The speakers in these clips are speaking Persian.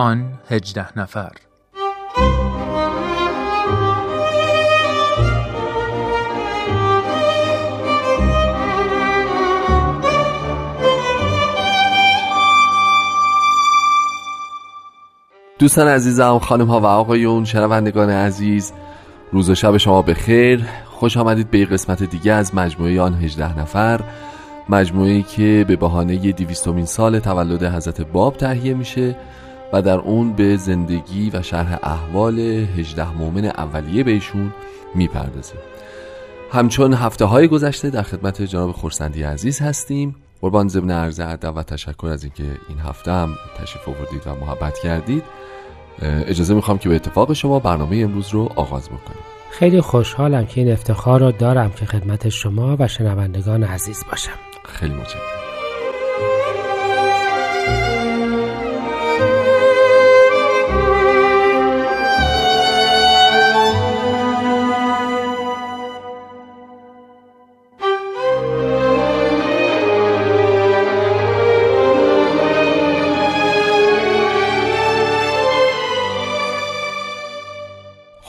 آن هجده نفر. دوستان عزیزم خانم ها و آقایون شنوندگان عزیز روز و شب شما به خیر خوش آمدید به قسمت دیگه از مجموعه آن 18 نفر. مجموعه که به بهانه دیویستومین سال تولد حضرت باب تهیه میشه. و در اون به زندگی و شرح احوال 18 مؤمن اولیه بهشون می‌پردازه همچون هفته های گذشته در خدمت جناب خورسندی عزیز هستیم. قربان ضمن عرض ادب و تشکر از اینکه این هفته هم تشریف آوردید و محبت کردید. اجازه می‌خوام که به اتفاق شما برنامه امروز رو آغاز بکنیم خیلی خوشحالم که این افتخار رو دارم که خدمت شما و شنوندگان عزیز باشم. خیلی متشکرم.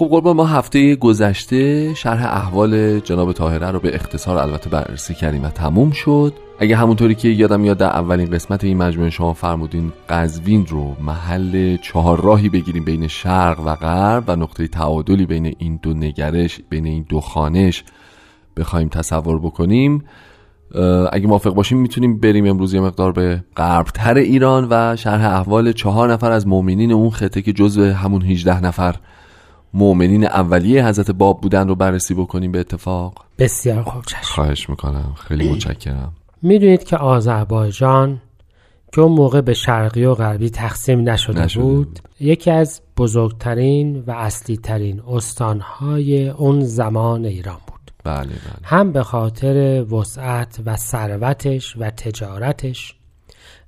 خب قربان ما هفته گذشته شرح احوال جناب طاهره رو به اختصار البته بررسی کردیم و تموم شد. اگه همونطوری که یادم میاد در اولین قسمت این مجموعه شما فرمودین قزوین رو محل چهار راهی بگیریم بین شرق و غرب و نقطه تعادلی بین این دو نگرش بین این دو خانش بخوایم تصور بکنیم. اگه موافق باشیم می‌تونیم بریم امروز یه مقدار به غربتر ایران و شرح احوال چهار نفر از مؤمنین اون خطه که جزو همون 18 نفر مؤمنین اولیه حضرت باب بودن رو بررسی بکنیم به اتفاق؟ بسیار خوب. چشم. خواهش می‌کنم. خیلی متشکرم. می‌دونید که آذربایجان که اون موقع به شرقی و غربی تقسیم نشده, نشده بود بود. یکی از بزرگترین و اصلی ترین استانهای اون زمان ایران بود. بله بله. هم به خاطر وسعت و ثروتش و تجارتش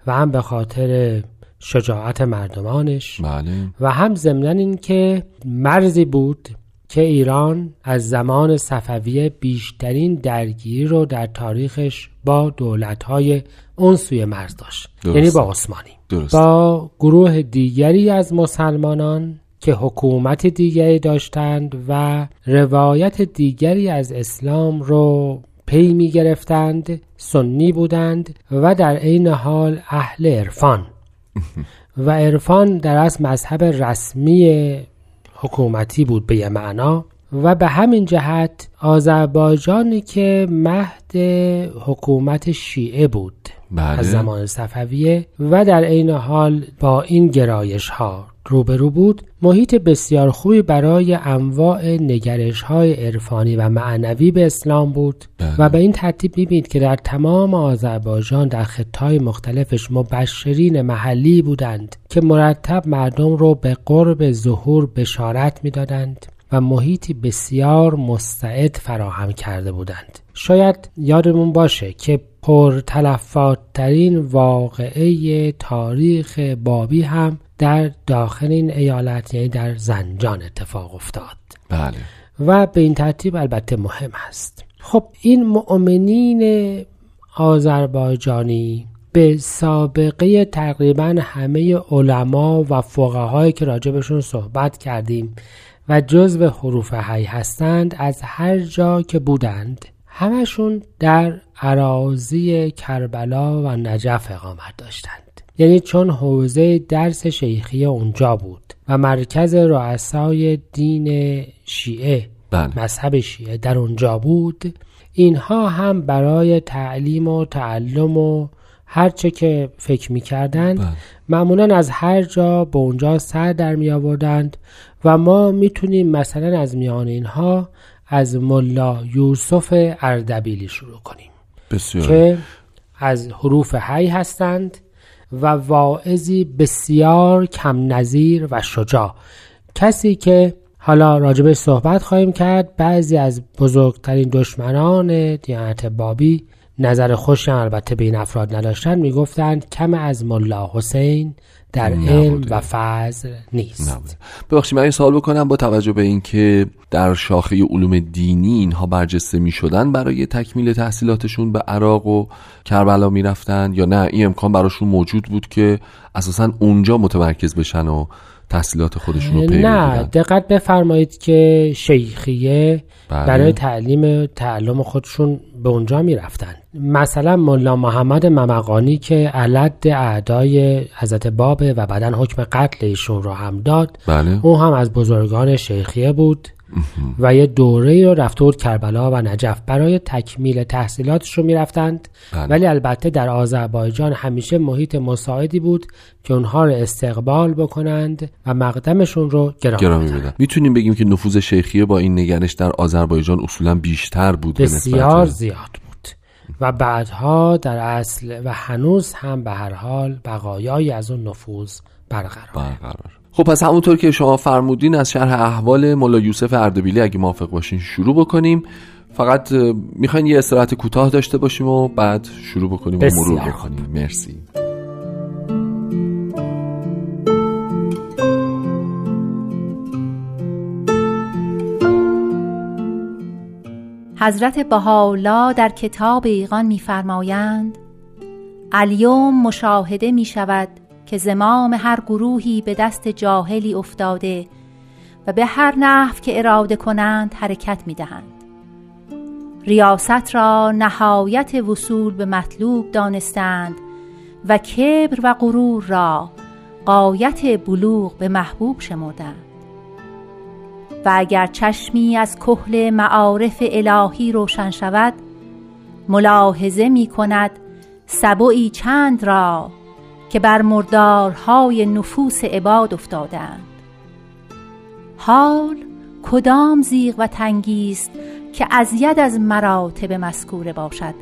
و هم به خاطر شجاعت مردمانش. بله. و هم ضمنا این که مرزی بود که ایران از زمان صفویه بیشترین درگیری رو در تاریخش با دولت‌های اون سوی مرز داشت. درسته. یعنی با عثمانی. درست با گروه دیگری از مسلمانان که حکومت دیگری داشتند و روایت دیگری از اسلام رو پی می گرفتند سنی بودند و در عین حال اهل عرفان. و عرفان در از مذهب رسمی حکومتی بود به یه معنا و به همین جهت آذربایجانی که مهد حکومت شیعه بود بله. از زمان صفویه و در عین حال با این گرایش ها روبرو بود محیط بسیار خوبی برای انواع نگرش های عرفانی و معنوی به اسلام بود بله. و به این ترتیب می‌بینید که در تمام آذربایجان در خطهای مختلفش مبشرین محلی بودند که مرتب مردم رو به قرب ظهور بشارت می‌دادند و محیطی بسیار مستعد فراهم کرده بودند. شاید یادمون باشه که پرتلفاترین واقعه تاریخ بابی هم در داخل این ایالت یعنی در زنجان اتفاق افتاد. بله. و به این ترتیب البته مهم است. خب این مؤمنین آذربایجانی به سابقه تقریبا همه علما و فقهایی که راجبشون صحبت کردیم و جزو حروف حی هستند از هر جا که بودند همشون در عراضی کربلا و نجف اقامت داشتند. یعنی چون حوزه درس شیخی اونجا بود و مرکز رؤسای دین شیعه بله. مذهب شیعه در اونجا بود اینها هم برای تعلیم و تعلم و هرچه که فکر می کردند بله. معمولا از هر جا به اونجا سر در می آوردند و ما می‌تونیم مثلا از میان اینها از ملا یوسف اردبیلی شروع کنیم بسیار که از حروف حی هستند و واعظی بسیار کم نظیر و شجاع کسی که حالا راجبش صحبت خواهیم کرد بعضی از بزرگترین دشمنان دیانت بابی نظر خوشی هم البته به این افراد نداشتن می‌گفتند کم از ملا حسین در علم و فضل نیست. ببخشید من این سوال بکنم با توجه به اینکه در شاخه علوم دینی اینها برجسته می شدن برای تکمیل تحصیلاتشون به عراق و کربلا می رفتن یا نه؟ این امکان براشون موجود بود که اساسا اونجا متمرکز بشن و تحصیلات خودشون رو نه دقت بفرمایید که شیخیه بله. برای تعلیم تعلم خودشون به اونجا می‌رفتن. مثلا ملا محمد ممقانی که علد اعدای حضرت بابه و بعدا حکم قتل ایشون رو هم داد بله. او هم از بزرگان شیخیه بود و یه دوره رو رفته بود کربلا و نجف برای تکمیل تحصیلاتش رو می‌رفتند. بله. ولی البته در آذربایجان همیشه محیط مساعدی بود که اونها رو استقبال بکنند و مقدمشون رو گرامی بدن می‌تونیم بگیم که نفوذ شیخیه با این نگرش در آذربایجان اصولا بیشتر بود بسیار زیاد. و بعدها در اصل و هنوز هم به هر حال بقایایی از اون نفوذ برقرار. برقرار. خب پس همونطور که شما فرمودین از شرح احوال مولا یوسف اردبیلی اگه موافق باشین شروع بکنیم. فقط می‌خواین یه استراحت کوتاه داشته باشیم و بعد شروع بکنیم و مرور بکنیم. مرسی. حضرت بهاءالله در کتاب ایقان میفرمایند الیوم مشاهده می شود که زمام هر گروهی به دست جاهلی افتاده و به هر نحو که اراده کنند حرکت می دهند. ریاست را نهایت وصول به مطلوب دانستند و کبر و غرور را قایت بلوغ به محبوب شمردند و اگر چشمی از کهل معارف الهی روشن شود ملاحظه می کند سبعی چند را که بر مردارهای نفوس عباد افتادند. حال کدام زیغ و تنگیست که ازید از مراتب مذکوره باشد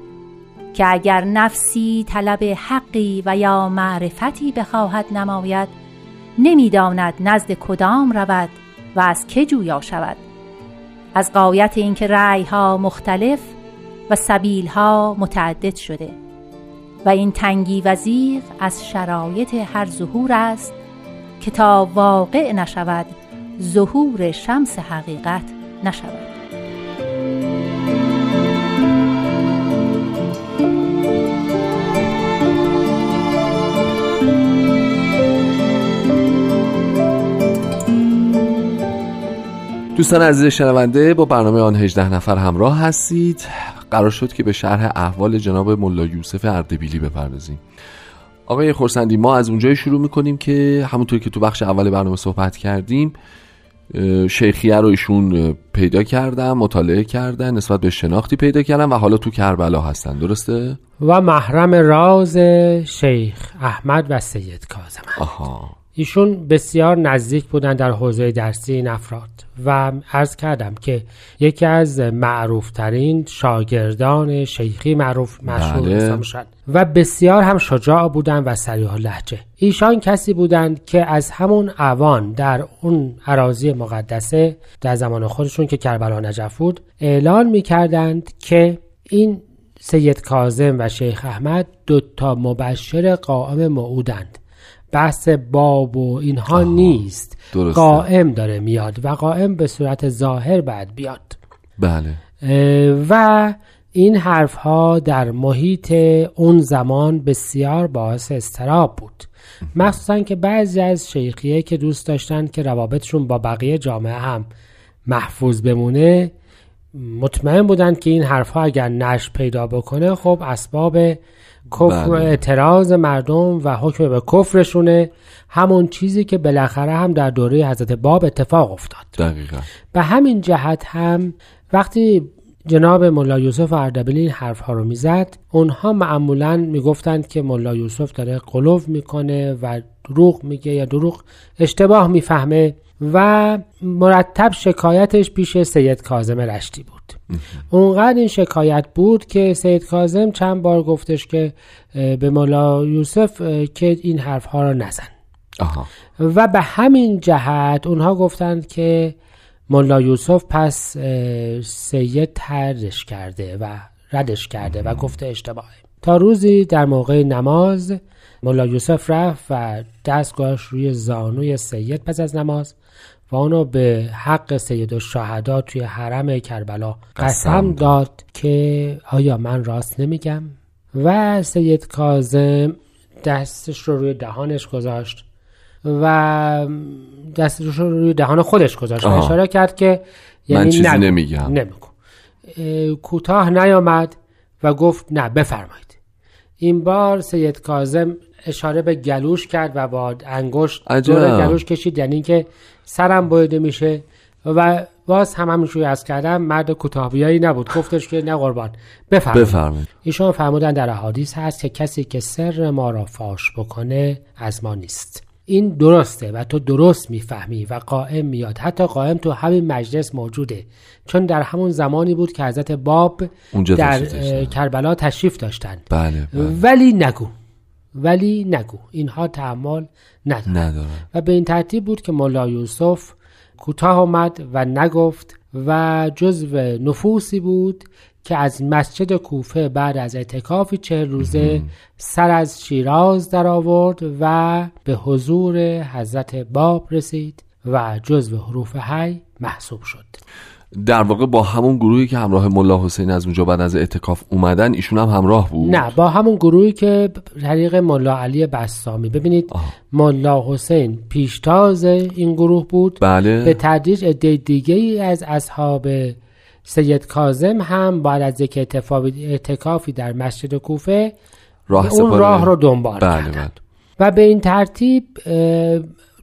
که اگر نفسی طلب حقی و یا معرفتی بخواهد نماید نمی‌داند نزد کدام رود و از که جویا شود؟ از قایت اینکه رأی ها مختلف و سبیل ها متعدد شده و این تنگی و زیغ از شرایط هر ظهور است که تا واقع نشود ظهور شمس حقیقت نشود. دوستان عزیز شنونده با برنامه آن 18 نفر همراه هستید. قرار شد که به شرح احوال جناب ملا یوسف اردبیلی بپردازیم. آقای خورسندی ما از اونجای شروع می‌کنیم که همونطور که تو بخش اول برنامه صحبت کردیم شیخیه رو ایشون پیدا کردن مطالعه کردن نسبت به شناختی پیدا کردن و حالا تو کربلا هستن. درسته؟ و محرم راز شیخ احمد و سید کازم آها. ایشون بسیار نزدیک بودن در حوزه درسی این افراد و عرض کردم که یکی از معروفترین شاگردان شیخی معروف مشهور بله. و بسیار هم شجاع بودند و سریح لحجه ایشان کسی بودند که از همون اوان در اون عراضی مقدسه در زمان خودشون که کربلا نجف بود اعلان می‌کردند که این سید کازم و شیخ احمد دو تا مبشر قائم موعودند بحث باب و اینها نیست. درسته. قائم داره میاد و قائم به صورت ظاهر بعد بیاد. بله. و این حرف ها در محیط اون زمان بسیار باعث استراب بود. مخصوصا که بعضی از شیخیه که دوست داشتن که روابطشون با بقیه جامعه هم محفوظ بمونه مطمئن بودند که این حرف ها اگر نش پیدا بکنه خب اسباب کفر بله. اعتراض مردم و حکم به کفرشونه همون چیزی که بالاخره هم در دوره حضرت باب اتفاق افتاد دقیقا به همین جهت هم وقتی جناب ملا یوسف اردبیلی این حرف ها رو می‌زد. اونها معمولا می‌گفتند که ملا یوسف داره قلوف می‌کنه و دروغ میگه یا دروغ اشتباه می‌فهمه و مرتب شکایتش پیش سید کازم رشتی بود. اونقدر این شکایت بود که سید کازم چند بار گفتش که به مولا یوسف که این حرف ها را نزن. آها. و به همین جهت اونها گفتند که مولا یوسف پس سید ترش کرده و ردش کرده و گفته اشتباهه. تا روزی در موقع نماز ملا یوسف رفت و دستگاهش روی زانوی سید پس از نماز و اونو به حق سید الشهدا توی حرم کربلا قسم داد که آیا من راست نمیگم؟ و سید کازم دستش رو روی دهانش گذاشت و دستش رو روی دهان خودش گذاشت اشاره کرد که یعنی من چیزی. نمیگم. نمیگو. کوتاه نیامد و گفت نه بفرمایید. این بار سید کازم اشاره به گلوش کرد و با انگشت دور گلوش کشید. یعنی که سرم بریده میشه. و باز هم همینجوری از کردم. مرد کوتاهبیایی نبود. گفتش که نه قربان. بفرمایید. بفرمایید. ایشون فرمودن در احادیث هست که کسی که سر ما را فاش بکنه از ما نیست. این درسته و تو درست می‌فهمی و قائم میاد. حتی قائم تو همین مجلس موجوده. چون در همون زمانی بود که حضرت باب اونجا در کربلا تشریف داشتند بله, بله. ولی نگو. ولی نگو. اینها تحمل ندارن. ندارن. و به این ترتیب بود که مولا یوسف کوتاه آمد و نگفت و جزو نفوسی بود که از مسجد کوفه بعد از اعتکافی چه روزه سر از شیراز در آورد و به حضور حضرت باب رسید و جزو حروف حی محسوب شد. در واقع با همون گروهی که همراه ملا حسین از اونجا بعد از اعتکاف اومدن ایشون هم همراه بود؟ نه با همون گروهی که طریق ملا علی بسامی ببینید آه. ملا حسین پیشتاز این گروه بود. بله. به تدریج عده دیگه ای از اصحاب سید کازم هم بعد از یک اعتکافی در مسجد کوفه راه اون راه رو دنبال بله کردن. بله. و به این ترتیب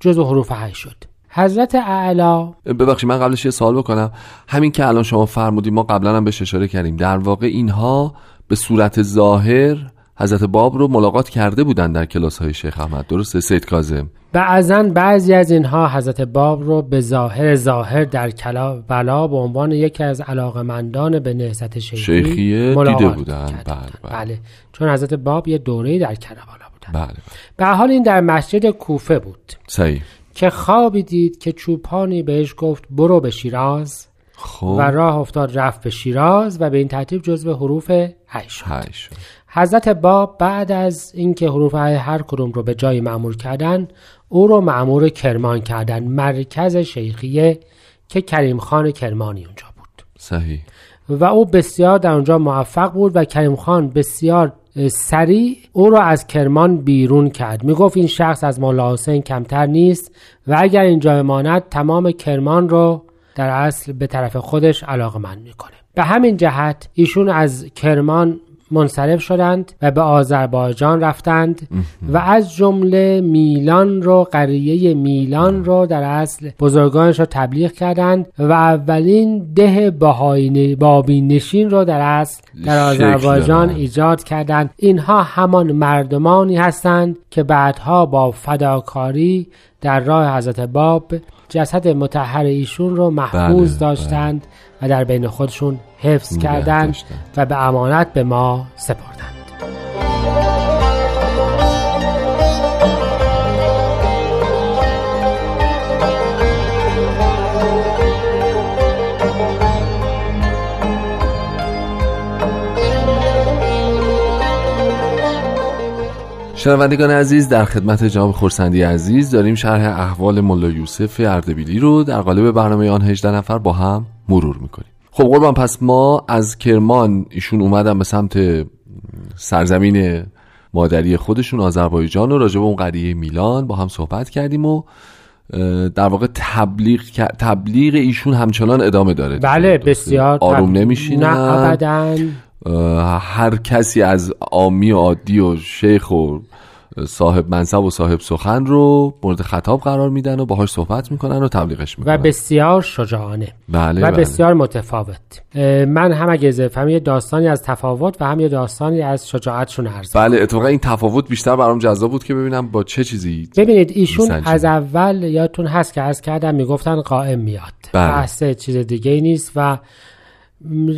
جزو حروف حی شد. حضرت اعلا ببخشید من قبلش یه سوال بکنم. همین که الان شما فرمودیم ما قبلا هم بهش اشاره کردیم. در واقع اینها به صورت ظاهر حضرت باب رو ملاقات کرده بودن در کلاس های شیخ احمد. درسته؟ سید کاظم. بعضا بعضی از اینها حضرت باب رو به ظاهر ظاهر در کلا بلا به عنوان یکی از علاقمندان به نهضت شیخی شیخیه دیده بودن بله, بله. بله چون حضرت باب یه دوره در کربلا بودن بله, بله. به حال این در مسجد کوفه بود صحیح که خوابی دید که چوپانی بهش گفت برو به شیراز خب و راه افتاد رفت به شیراز و به این ترتیب جزو حروف هی شد. هی شد. حضرت باب بعد از اینکه حروف هر کدوم رو به جای معمول کردن او رو معمور کرمان کردن مرکز شیخیه که کریم خان کرمانی اونجا بود. صحیح. و او بسیار در اونجا موفق بود و کریم خان بسیار سریع او را از کرمان بیرون کرد. می گفت این شخص از مولا حسین کمتر نیست و اگر اینجا ماند تمام کرمان رو در اصل به طرف خودش علاقه من می‌کنه. به همین جهت ایشون از کرمان منصرف شدند و به آذربایجان رفتند و از جمله میلان رو قریه میلان رو در اصل بزرگانش رو تبلیغ کردند و اولین ده بابی نشین رو در اصل در آذربایجان ایجاد کردند. اینها همان مردمانی هستند که بعدها با فداکاری در راه حضرت باب جسد متحر ایشون رو محفوظ بله، داشتند و در بین خودشون حفظ کردند و به امانت به ما سپردند. شنوندگان عزیز در خدمت جناب خورسندی عزیز داریم شرح احوال ملا یوسف اردبیلی رو در قالب برنامه آن 18 نفر با هم مرور می‌کنیم. خب قربان پس ما از کرمان ایشون اومدن به سمت سرزمین مادری خودشون آذربایجان و راجع به اون قریه میلان با هم صحبت کردیم و در واقع تبلیغ تبلیغ ایشون همچنان ادامه داره. بله بسیار. آروم نمیشینن. نه ابدا. هر کسی از عامی و عادی و شیخ و صاحب منصب و صاحب سخن رو مورد خطاب قرار میدن و باهاش صحبت می‌کنن و تبلیغش می‌کنن. و بسیار شجاعانه. بله و بله. بسیار متفاوت. من هم اگه اضافه یه داستانی از تفاوت و هم یه داستانی از شجاعتشون عرض بله اتفاقا این تفاوت بیشتر برام جذاب بود که ببینم با چه چیزی ببینید ایشون از اول یادتون هست که از کردم می‌گفتن قائم میاد. بله. بحث چیز دیگه نیست و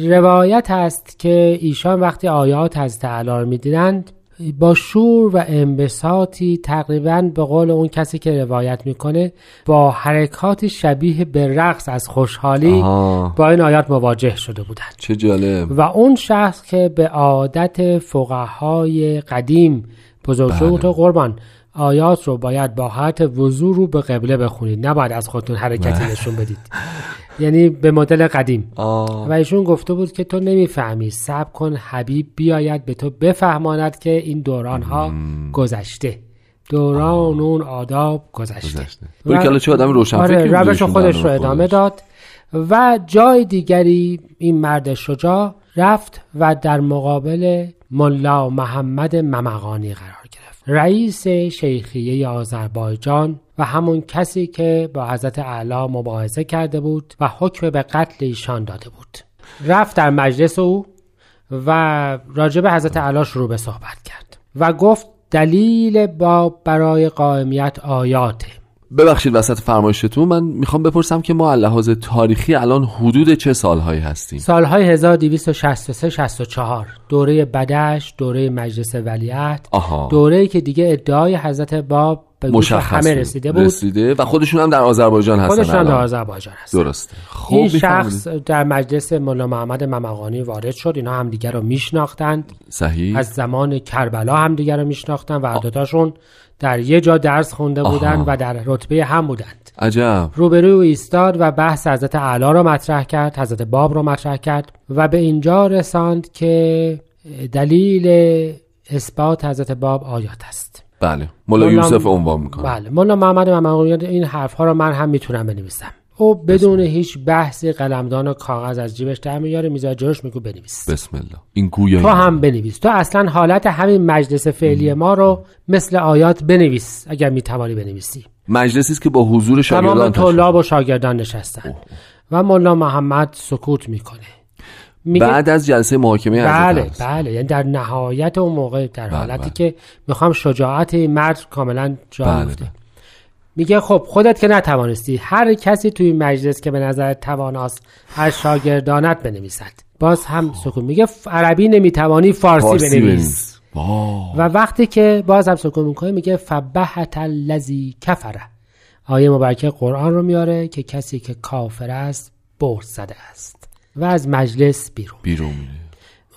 روایت هست که ایشان وقتی آیات از تعالی می‌دیدند با شور و انبساطی تقریبا به قول اون کسی که روایت می‌کنه با حرکات شبیه به رقص از خوشحالی آها. با این آیات مواجه شده بودند چه جالب و اون شخص که به عادت فقهای قدیم بزرگ شده بله. تو قربان آیات رو باید با حالت وضوع رو به قبله بخونید نباید از خودتون حرکتی نشون بدید یعنی به مدل قدیم. آه. و ایشون گفته بود که تو نمی‌فهمی. صبر کن حبیب بیاید به تو بفهماند که این دوران ها گذشته. دوران اون آداب گذشته, گذشته. حالا چه آدم روشن آره روش خودش رو ادامه خودش. داد. و جای دیگری این مرد شجاع رفت و در مقابل ملا محمد ممقانی قرار رئیس شیخیه آذربایجان و همون کسی که با حضرت اعلی مباحثه کرده بود و حکم به قتل ایشان داده بود. رفت در مجلس او و راجب حضرت اعلی شروع به صحبت کرد و گفت دلیل باب برای قائمیت آیاته. ببخشید وسط فرمایشتون من می‌خوام بپرسم که ما لحاظ تاریخی الان حدود چه سالهایی هستیم؟ سالهای 1263 64 دوره بدش دوره مجلس ولیعت دوره که دیگه ادعای حضرت باب به مشخص همه. رسیده بود. رسیده و خودشون هم در آذربایجان هستن خودشون هم در. آذربایجان هست درسته. خب این. شخص در مجلس مولا محمد ممقانی وارد شد. اینا هم دیگر رو میشناختند. صحیح. از زمان کربلا هم دیگر رو میشناختند و هر دوتاشون در یه جا درس خونده بودند آها. و در رتبه هم بودند. عجب. روبروی او ایستاد و بحث حضرت اعلی را مطرح کرد حضرت باب را مطرح کرد و به اینجا رساند که دلیل اثبات حضرت باب آیات است. بله. مولا مولا- یوسف عنوان می‌کنه. بله. مولا محمد ممقانی این حرف ها را من هم می‌تونم بنویسم. او بدون هیچ بحثی قلمدان و کاغذ از جیبش در میاره می‌ذاره جلوش میگو بنویس. بسم الله. این گویایی تو هم بنویس. تو اصلا حالت همین مجلس فعلی ما رو مثل آیات بنویس اگر می‌توانی بنویسی. مجلسی است که با حضور تمام شاگردان تشکیل طلاب و شاگردان نشستن. و مولا محمد سکوت می‌کنه. میگه بعد از جلسه محاکمه بله بله. یعنی در نهایت اون موقع در بله، حالتی بله. که می‌خوام شجاعت این مرد کاملا جا بله، بله. میگه خب خودت که نتوانستی هر کسی توی مجلس که به نظر تواناست از شاگردانت بنویسد. باز هم سکون. میگه عربی نمی‌توانی فارسی, فارسی. بنویس. و وقتی که باز هم سکون می‌کنه میگه فبهت الذی کفره آیه مبارکه قرآن رو میاره که کسی که کافر است برد زده است. و از مجلس بیرون. بیرون میره.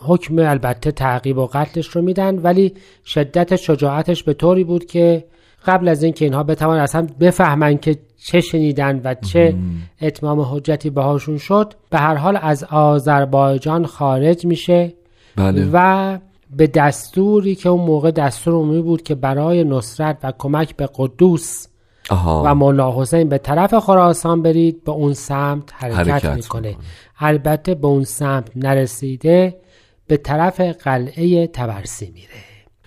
حکم البته تعقیب و قتلش رو میدن ولی شدت شجاعتش به طوری بود که قبل از اینکه اینها بتوان اصلا بفهمن که چه شنیدن و چه اتمام حجتی بهاشون شد به هر حال از آذربایجان خارج میشه بله. و به دستوری که اون موقع دستور عمومی بود که برای نصرت و کمک به قدوس آها. و مولا حسین به طرف خراسان برید به اون سمت حرکت, حرکت می‌کنه. البته به اون سمت نرسیده به طرف قلعه تبرسی میره.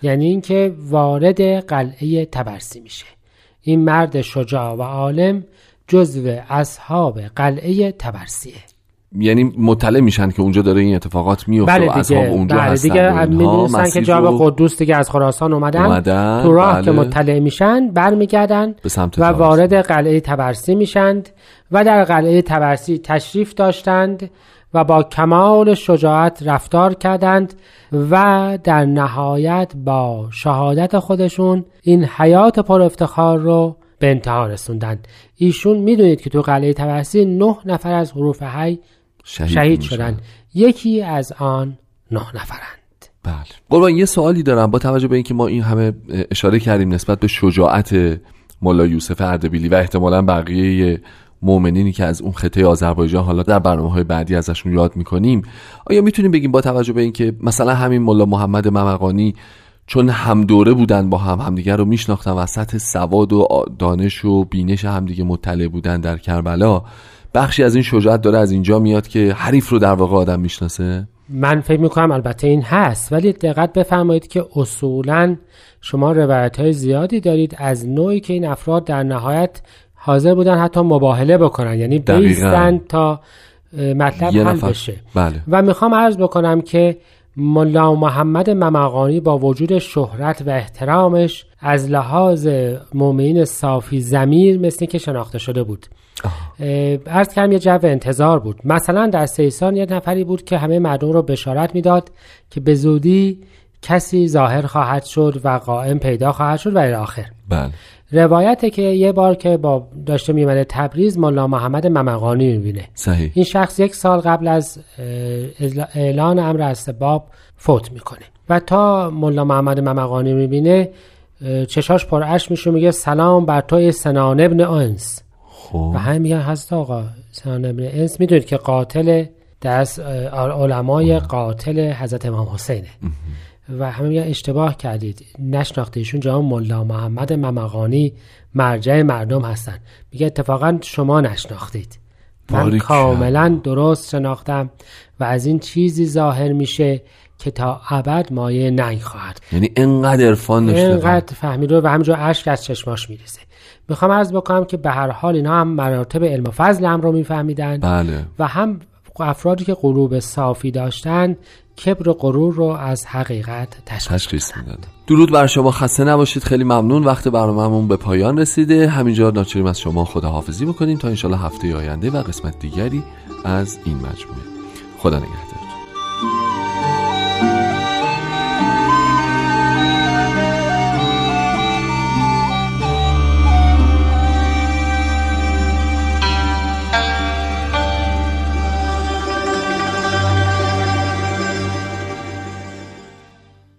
یعنی اینکه وارد قلعه تبرسی میشه. این مرد شجاع و عالم جزو اصحاب قلعه تبرسیه. یعنی مطلع میشن که اونجا داره این اتفاقات میفته و بله اصحاب دیگه اونجا بله هستن دیگه و می‌دونستن که رو قدوس دیگه از خراسان اومدن, اومدن، تو راه بله. که مطلع میشن برمیگردن و. وارد قلعه تبرسی میشند و در قلعه تبرسی تشریف داشتند و با کمال شجاعت رفتار کردند و در نهایت با شهادت خودشون این حیات پر افتخار رو به انتها رسوندند ایشون می‌دونید که تو قلعه تبرسی نه نفر از حروف حی شهید, شهید. شدند یکی از آن نه نفرند. بله. قربان یه سوالی دارم. با توجه به اینکه ما این همه اشاره کردیم نسبت به شجاعت مولا یوسف اردبیلی و احتمالا بقیه مؤمنینی که از اون خطه آذربایجان حالا در برنامه های بعدی ازشون یاد می‌کنیم آیا می‌تونیم بگیم با توجه به اینکه مثلا همین مولا محمد ممقانی چون هم دوره بودن با هم همدیگر رو میشناختن و سطح سواد و دانش و بینش همدیگه مطلع بودن در کربلا. بخشی از این شجاعت داره از اینجا میاد که حریف رو در واقع آدم می‌شناسه. من فکر می‌کنم البته این هست ولی دقت بفرمایید که اصولا شما روایت های زیادی دارید از نوعی که این افراد در نهایت حاضر بودن حتی مباهله بکنن. یعنی. بیستن تا مطلب حل. بشه. بله. و می‌خوام عرض بکنم که ملا محمد ممقانی با وجود شهرت و احترامش از لحاظ مؤمنین صافی زمیر مثل که شناخته شده بود. عرض کردم یه جو انتظار بود. مثلا در سیستان یه نفری بود که همه مردم رو بشارت می‌داد که به زودی کسی ظاهر خواهد شد و قائم پیدا خواهد شد و الاخر بله. روایته که یه بار که با داشته میمده تبریز ملا محمد ممقانی می‌بینه. صحیح. این شخص یک سال قبل از اعلان امر استباب فوت می‌کنه. و تا ملا محمد ممقانی می‌بینه چشاش پر اش میشه میگه سلام بر تو سنان ابن انس. خب. و همین میگن حضرت آقا سنان ابن انس. می‌دونید که قاتل دست علمای قاتل حضرت امام حسینه. و همه میگن اشتباه کردید. نشناخته ایشون جناب ملا محمد ممقانی مرجع مردم هستن. میگه اتفاقا شما نشناختید. من. کاملا درست شناختم و از این چیزی ظاهر میشه که تا ابد مایه ننگ خواهد. یعنی انقدر عرفان داشته اینقدر فهمیده و همینجور اشک از چشماش میریزه می‌خوام عرض بکنم که به هر حال اینا هم مراتب علم و فضل هم رو میفهمیدن بله. و هم افرادی که قلوب صافی داشتن کبر و غرور رو از حقیقت تشخیص می‌داد درود بر شما خسته نباشید. خیلی ممنون. وقت برنامه‌مون به پایان رسیده. همینجا ناچاریم از شما خداحافظی بکنیم تا انشالله هفته آینده و قسمت دیگری از این مجموعه. خدا نگهدارتون